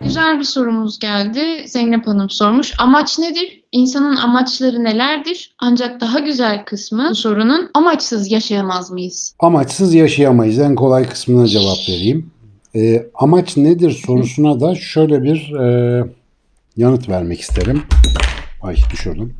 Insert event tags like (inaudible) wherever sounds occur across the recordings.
Güzel bir sorumuz geldi. Zeynep Hanım sormuş. Amaç nedir? İnsanın amaçları nelerdir? Ancak daha güzel kısmı sorunun amaçsız yaşayamaz mıyız? Amaçsız yaşayamayız. En kolay kısmına cevap vereyim. Ee, amaç nedir sorusuna da şöyle bir e, yanıt vermek isterim. Ay düşürdüm.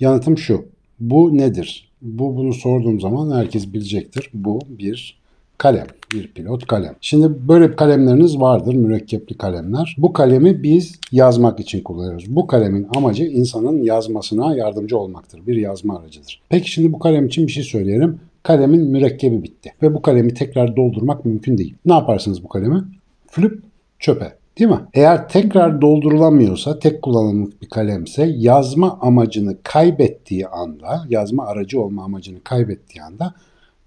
Yanıtım şu. Bu nedir? Bu bunu sorduğum zaman herkes bilecektir. Bu bir kalem. Bir pilot kalem. Şimdi böyle kalemleriniz vardır. Mürekkepli kalemler. Bu kalemi biz yazmak için kullanıyoruz. Bu kalemin amacı insanın yazmasına yardımcı olmaktır. Bir yazma aracıdır. Peki şimdi bu kalem için bir şey söyleyelim. Kalemin mürekkebi bitti. Ve bu kalemi tekrar doldurmak mümkün değil. Ne yaparsınız bu kalemi? Flüp çöpe. Değil mi? Eğer tekrar doldurulamıyorsa, tek kullanımlık bir kalemse yazma amacını kaybettiği anda, yazma aracı olma amacını kaybettiği anda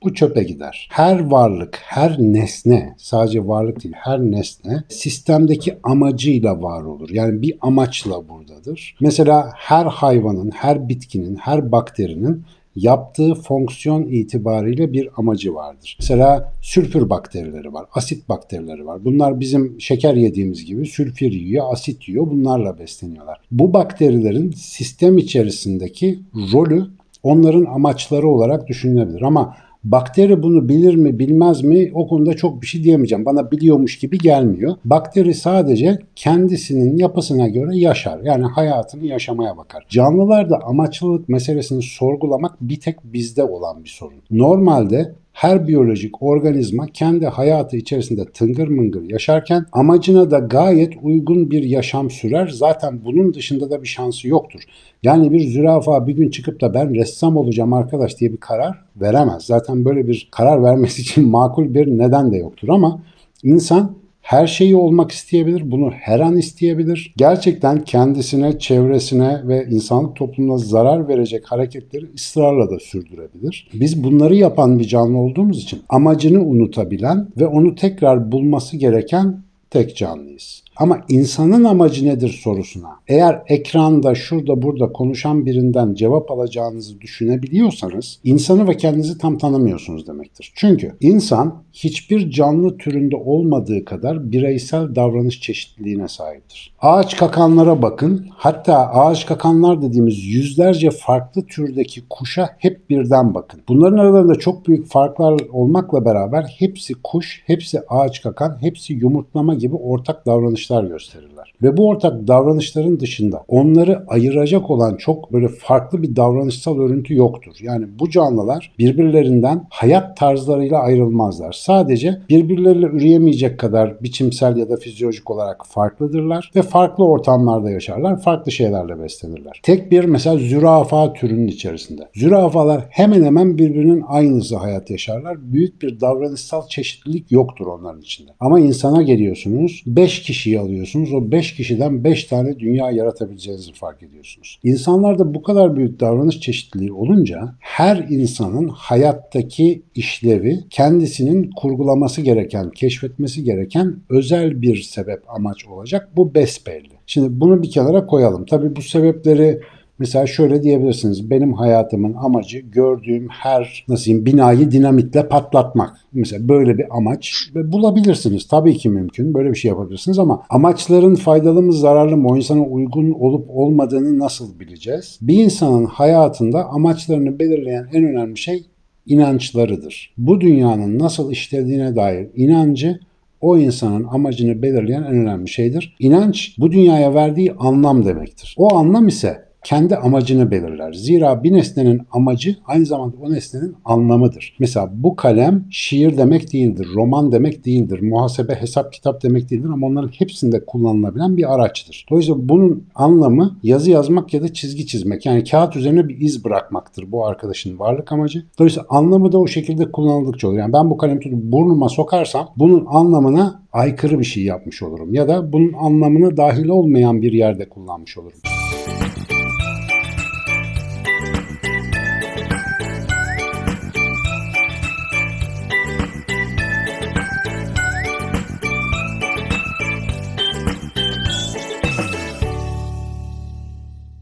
bu çöpe gider. Her varlık, her nesne, sadece varlık değil, her nesne sistemdeki amacıyla var olur. Yani bir amaçla buradadır. Mesela her hayvanın, her bitkinin, her bakterinin yaptığı fonksiyon itibariyle bir amacı vardır. Mesela sülfür bakterileri var, asit bakterileri var. Bunlar bizim şeker yediğimiz gibi sülfür yiyor, asit yiyor, bunlarla besleniyorlar. Bu bakterilerin sistem içerisindeki rolü onların amaçları olarak düşünülebilir ama Bakteri bunu bilir mi bilmez mi o konuda çok bir şey diyemeyeceğim. Bana biliyormuş gibi gelmiyor. Bakteri sadece kendisinin yapısına göre yaşar. Yani hayatını yaşamaya bakar. Canlılarda amaçlılık meselesini sorgulamak bir tek bizde olan bir sorun. Normalde her biyolojik organizma kendi hayatı içerisinde tıngır mıngır yaşarken amacına da gayet uygun bir yaşam sürer. Zaten bunun dışında da bir şansı yoktur. Yani bir zürafa bir gün çıkıp da ben ressam olacağım arkadaş diye bir karar veremez. Zaten böyle bir karar vermesi için (laughs) makul bir neden de yoktur ama insan her şeyi olmak isteyebilir, bunu her an isteyebilir. Gerçekten kendisine, çevresine ve insanlık toplumuna zarar verecek hareketleri ısrarla da sürdürebilir. Biz bunları yapan bir canlı olduğumuz için amacını unutabilen ve onu tekrar bulması gereken tek canlıyız. Ama insanın amacı nedir sorusuna eğer ekranda şurada burada konuşan birinden cevap alacağınızı düşünebiliyorsanız insanı ve kendinizi tam tanımıyorsunuz demektir. Çünkü insan hiçbir canlı türünde olmadığı kadar bireysel davranış çeşitliliğine sahiptir. Ağaç kakanlara bakın. Hatta ağaç kakanlar dediğimiz yüzlerce farklı türdeki kuşa hep birden bakın. Bunların aralarında çok büyük farklar olmakla beraber hepsi kuş, hepsi ağaç kakan, hepsi yumurtlama gibi ortak davranışlar gösterirler. Ve bu ortak davranışların dışında onları ayıracak olan çok böyle farklı bir davranışsal örüntü yoktur. Yani bu canlılar birbirlerinden hayat tarzlarıyla ayrılmazlar. Sadece birbirleriyle üreyemeyecek kadar biçimsel ya da fizyolojik olarak farklıdırlar ve farklı ortamlarda yaşarlar, farklı şeylerle beslenirler. Tek bir mesela zürafa türünün içerisinde. Zürafalar hemen hemen birbirinin aynısı hayat yaşarlar. Büyük bir davranışsal çeşitlilik yoktur onların içinde. Ama insana geliyorsunuz, 5 kişiyi alıyorsunuz. O 5 kişiden 5 tane dünya yaratabileceğinizi fark ediyorsunuz. İnsanlarda bu kadar büyük davranış çeşitliliği olunca her insanın hayattaki işlevi kendisinin kurgulaması gereken, keşfetmesi gereken özel bir sebep amaç olacak. Bu besbelli. Şimdi bunu bir kenara koyalım. Tabii bu sebepleri Mesela şöyle diyebilirsiniz. Benim hayatımın amacı gördüğüm her nasıl diyeyim, binayı dinamitle patlatmak. Mesela böyle bir amaç bulabilirsiniz. Tabii ki mümkün. Böyle bir şey yapabilirsiniz ama amaçların faydalı mı zararlı mı o insana uygun olup olmadığını nasıl bileceğiz? Bir insanın hayatında amaçlarını belirleyen en önemli şey inançlarıdır. Bu dünyanın nasıl işlediğine dair inancı o insanın amacını belirleyen en önemli şeydir. İnanç bu dünyaya verdiği anlam demektir. O anlam ise kendi amacını belirler. Zira bir nesnenin amacı aynı zamanda o nesnenin anlamıdır. Mesela bu kalem şiir demek değildir, roman demek değildir, muhasebe, hesap, kitap demek değildir ama onların hepsinde kullanılabilen bir araçtır. Dolayısıyla bunun anlamı yazı yazmak ya da çizgi çizmek. Yani kağıt üzerine bir iz bırakmaktır bu arkadaşın varlık amacı. Dolayısıyla anlamı da o şekilde kullanıldıkça olur. Yani ben bu kalemi tutup burnuma sokarsam bunun anlamına aykırı bir şey yapmış olurum. Ya da bunun anlamına dahil olmayan bir yerde kullanmış olurum.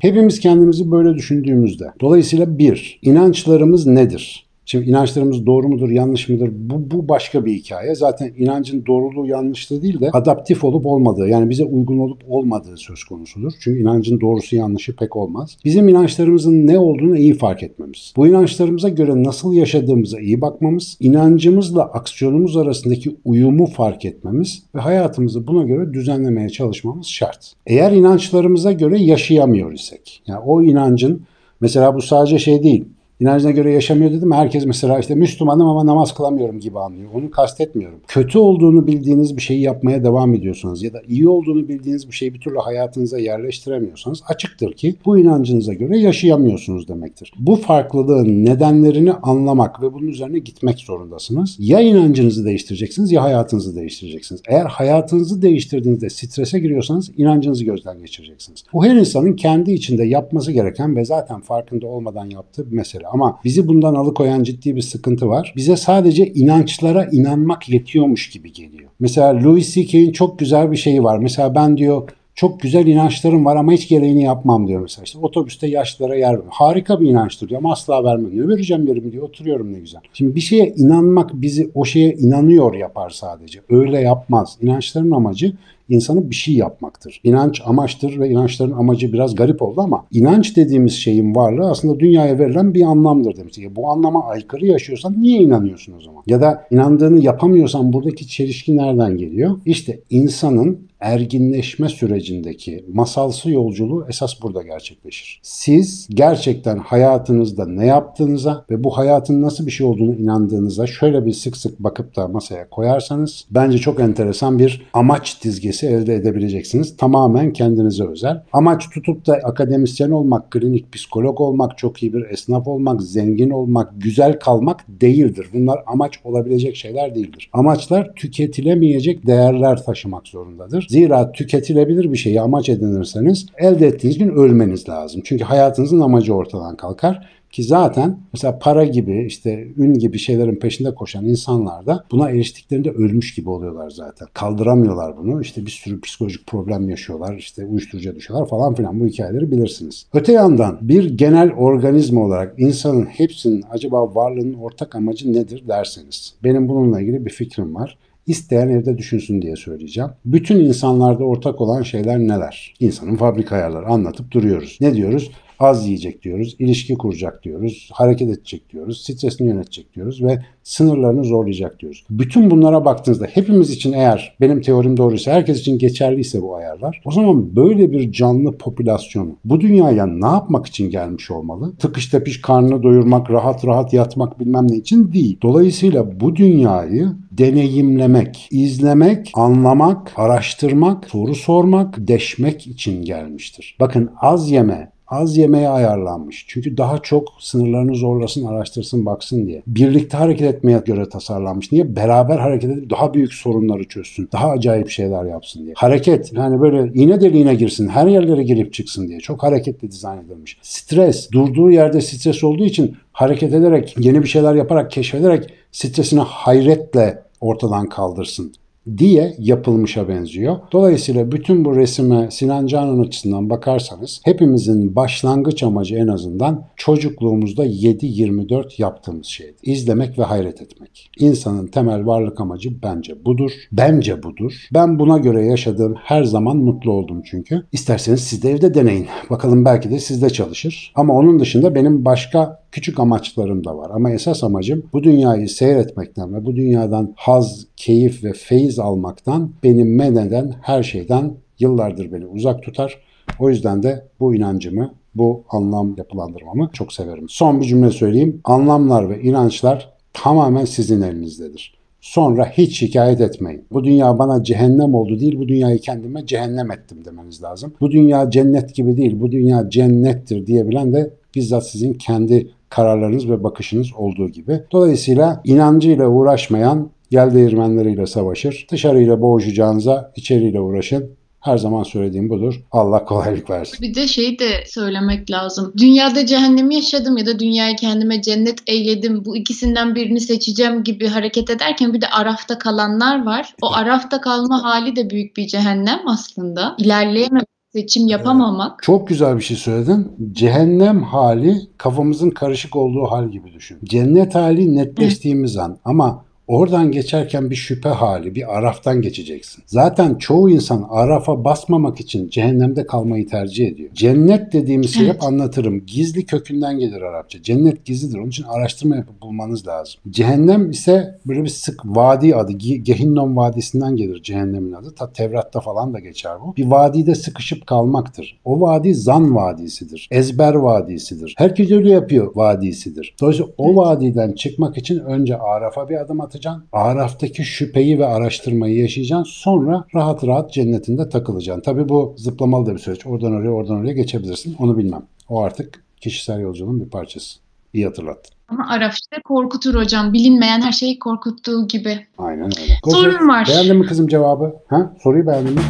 Hepimiz kendimizi böyle düşündüğümüzde dolayısıyla bir, inançlarımız nedir? Şimdi inançlarımız doğru mudur, yanlış mıdır? Bu, bu başka bir hikaye. Zaten inancın doğruluğu, yanlışlığı değil de adaptif olup olmadığı, yani bize uygun olup olmadığı söz konusudur. Çünkü inancın doğrusu yanlışı pek olmaz. Bizim inançlarımızın ne olduğunu iyi fark etmemiz. Bu inançlarımıza göre nasıl yaşadığımıza iyi bakmamız, inancımızla aksiyonumuz arasındaki uyumu fark etmemiz ve hayatımızı buna göre düzenlemeye çalışmamız şart. Eğer inançlarımıza göre yaşayamıyor isek, yani o inancın mesela bu sadece şey değil, inancına göre yaşamıyor dedim. Herkes mesela işte Müslümanım ama namaz kılamıyorum gibi anlıyor. Onu kastetmiyorum. Kötü olduğunu bildiğiniz bir şeyi yapmaya devam ediyorsanız ya da iyi olduğunu bildiğiniz bir şeyi bir türlü hayatınıza yerleştiremiyorsanız açıktır ki bu inancınıza göre yaşayamıyorsunuz demektir. Bu farklılığın nedenlerini anlamak ve bunun üzerine gitmek zorundasınız. Ya inancınızı değiştireceksiniz ya hayatınızı değiştireceksiniz. Eğer hayatınızı değiştirdiğinizde strese giriyorsanız inancınızı gözden geçireceksiniz. Bu her insanın kendi içinde yapması gereken ve zaten farkında olmadan yaptığı bir mesele. Ama bizi bundan alıkoyan ciddi bir sıkıntı var. Bize sadece inançlara inanmak yetiyormuş gibi geliyor. Mesela Louis C.K.'in çok güzel bir şeyi var. Mesela ben diyor çok güzel inançlarım var ama hiç gereğini yapmam diyor mesela. İşte otobüste yaşlılara yer ver. Harika bir inançtır diyor ama asla vermem diyor. Vereceğim yerimi diyor. Oturuyorum ne güzel. Şimdi bir şeye inanmak bizi o şeye inanıyor yapar sadece. Öyle yapmaz. İnançların amacı insanın bir şey yapmaktır. İnanç amaçtır ve inançların amacı biraz garip oldu ama inanç dediğimiz şeyin varlığı aslında dünyaya verilen bir anlamdır demiştik. Ya bu anlama aykırı yaşıyorsan niye inanıyorsun o zaman? Ya da inandığını yapamıyorsan buradaki çelişki nereden geliyor? İşte insanın erginleşme sürecindeki masalsı yolculuğu esas burada gerçekleşir. Siz gerçekten hayatınızda ne yaptığınıza ve bu hayatın nasıl bir şey olduğunu inandığınıza şöyle bir sık sık bakıp da masaya koyarsanız bence çok enteresan bir amaç dizgesi elde edebileceksiniz. Tamamen kendinize özel. Amaç tutup da akademisyen olmak, klinik psikolog olmak, çok iyi bir esnaf olmak, zengin olmak, güzel kalmak değildir. Bunlar amaç olabilecek şeyler değildir. Amaçlar tüketilemeyecek değerler taşımak zorundadır. Zira tüketilebilir bir şeyi amaç edinirseniz elde ettiğiniz gün ölmeniz lazım. Çünkü hayatınızın amacı ortadan kalkar. Ki zaten mesela para gibi işte ün gibi şeylerin peşinde koşan insanlar da buna eriştiklerinde ölmüş gibi oluyorlar zaten. Kaldıramıyorlar bunu. İşte bir sürü psikolojik problem yaşıyorlar. İşte uyuşturucuya düşüyorlar falan filan. Bu hikayeleri bilirsiniz. Öte yandan bir genel organizma olarak insanın hepsinin acaba varlığının ortak amacı nedir derseniz. Benim bununla ilgili bir fikrim var. İsteyen evde düşünsün diye söyleyeceğim. Bütün insanlarda ortak olan şeyler neler? İnsanın fabrika ayarları anlatıp duruyoruz. Ne diyoruz? Az yiyecek diyoruz, ilişki kuracak diyoruz, hareket edecek diyoruz, stresini yönetecek diyoruz ve sınırlarını zorlayacak diyoruz. Bütün bunlara baktığınızda hepimiz için eğer benim teorim doğruysa, herkes için geçerliyse bu ayarlar, o zaman böyle bir canlı popülasyonu bu dünyaya ne yapmak için gelmiş olmalı? Tıkış tepiş karnını doyurmak, rahat rahat yatmak bilmem ne için değil. Dolayısıyla bu dünyayı deneyimlemek, izlemek, anlamak, araştırmak, soru sormak, deşmek için gelmiştir. Bakın az yeme, az yemeye ayarlanmış. Çünkü daha çok sınırlarını zorlasın, araştırsın, baksın diye. Birlikte hareket etmeye göre tasarlanmış. Niye? Beraber hareket edip daha büyük sorunları çözsün. Daha acayip şeyler yapsın diye. Hareket yani böyle iğne deliğine girsin, her yerlere girip çıksın diye. Çok hareketli dizayn edilmiş. Stres, durduğu yerde stres olduğu için hareket ederek, yeni bir şeyler yaparak, keşfederek stresini hayretle ortadan kaldırsın diye yapılmışa benziyor. Dolayısıyla bütün bu resime Sinan Canan açısından bakarsanız hepimizin başlangıç amacı en azından çocukluğumuzda 7-24 yaptığımız şeydi. İzlemek ve hayret etmek. İnsanın temel varlık amacı bence budur. Bence budur. Ben buna göre yaşadığım her zaman mutlu oldum çünkü. İsterseniz siz de evde deneyin. Bakalım belki de sizde çalışır. Ama onun dışında benim başka küçük amaçlarım da var. Ama esas amacım bu dünyayı seyretmekten ve bu dünyadan haz, keyif ve feyiz almaktan benim men eden her şeyden yıllardır beni uzak tutar. O yüzden de bu inancımı, bu anlam yapılandırmamı çok severim. Son bir cümle söyleyeyim. Anlamlar ve inançlar tamamen sizin elinizdedir. Sonra hiç şikayet etmeyin. Bu dünya bana cehennem oldu değil, bu dünyayı kendime cehennem ettim demeniz lazım. Bu dünya cennet gibi değil, bu dünya cennettir diyebilen de bizzat sizin kendi kararlarınız ve bakışınız olduğu gibi. Dolayısıyla inancıyla uğraşmayan gel değirmenleriyle savaşır. Dışarıyla boğuşacağınıza içeriyle uğraşın. Her zaman söylediğim budur. Allah kolaylık versin. Bir de şeyi de söylemek lazım. Dünyada cehennemi yaşadım ya da dünyayı kendime cennet eyledim. Bu ikisinden birini seçeceğim gibi hareket ederken bir de arafta kalanlar var. O arafta kalma hali de büyük bir cehennem aslında. İlerleyememesi seçim yapamamak. Çok güzel bir şey söyledin. Cehennem hali kafamızın karışık olduğu hal gibi düşün. Cennet hali netleştiğimiz an ama oradan geçerken bir şüphe hali, bir araftan geçeceksin. Zaten çoğu insan arafa basmamak için cehennemde kalmayı tercih ediyor. Cennet dediğimiz şey hep Evet. anlatırım. Gizli kökünden gelir Arapça. Cennet gizlidir. Onun için araştırma yapıp bulmanız lazım. Cehennem ise böyle bir sık vadi adı. Ge- Gehinnom Vadisi'nden gelir cehennemin adı. Ta Tevrat'ta falan da geçer bu. Bir vadide sıkışıp kalmaktır. O vadi zan vadisidir. Ezber vadisidir. Herkes öyle yapıyor vadisidir. Dolayısıyla o vadiden çıkmak için önce Araf'a bir adım atacaksın. Araf'taki şüpheyi ve araştırmayı yaşayacaksın. Sonra rahat rahat cennetinde takılacaksın. Tabii bu zıplamalı da bir süreç. Oradan oraya oradan oraya geçebilirsin. Onu bilmem. O artık kişisel yolculuğun bir parçası. İyi hatırlattın. Ama Araf işte korkutur hocam. Bilinmeyen her şeyi korkuttuğu gibi. Aynen öyle. Sorun var. Beğendin mi kızım cevabı? Ha? Soruyu beğendin mi?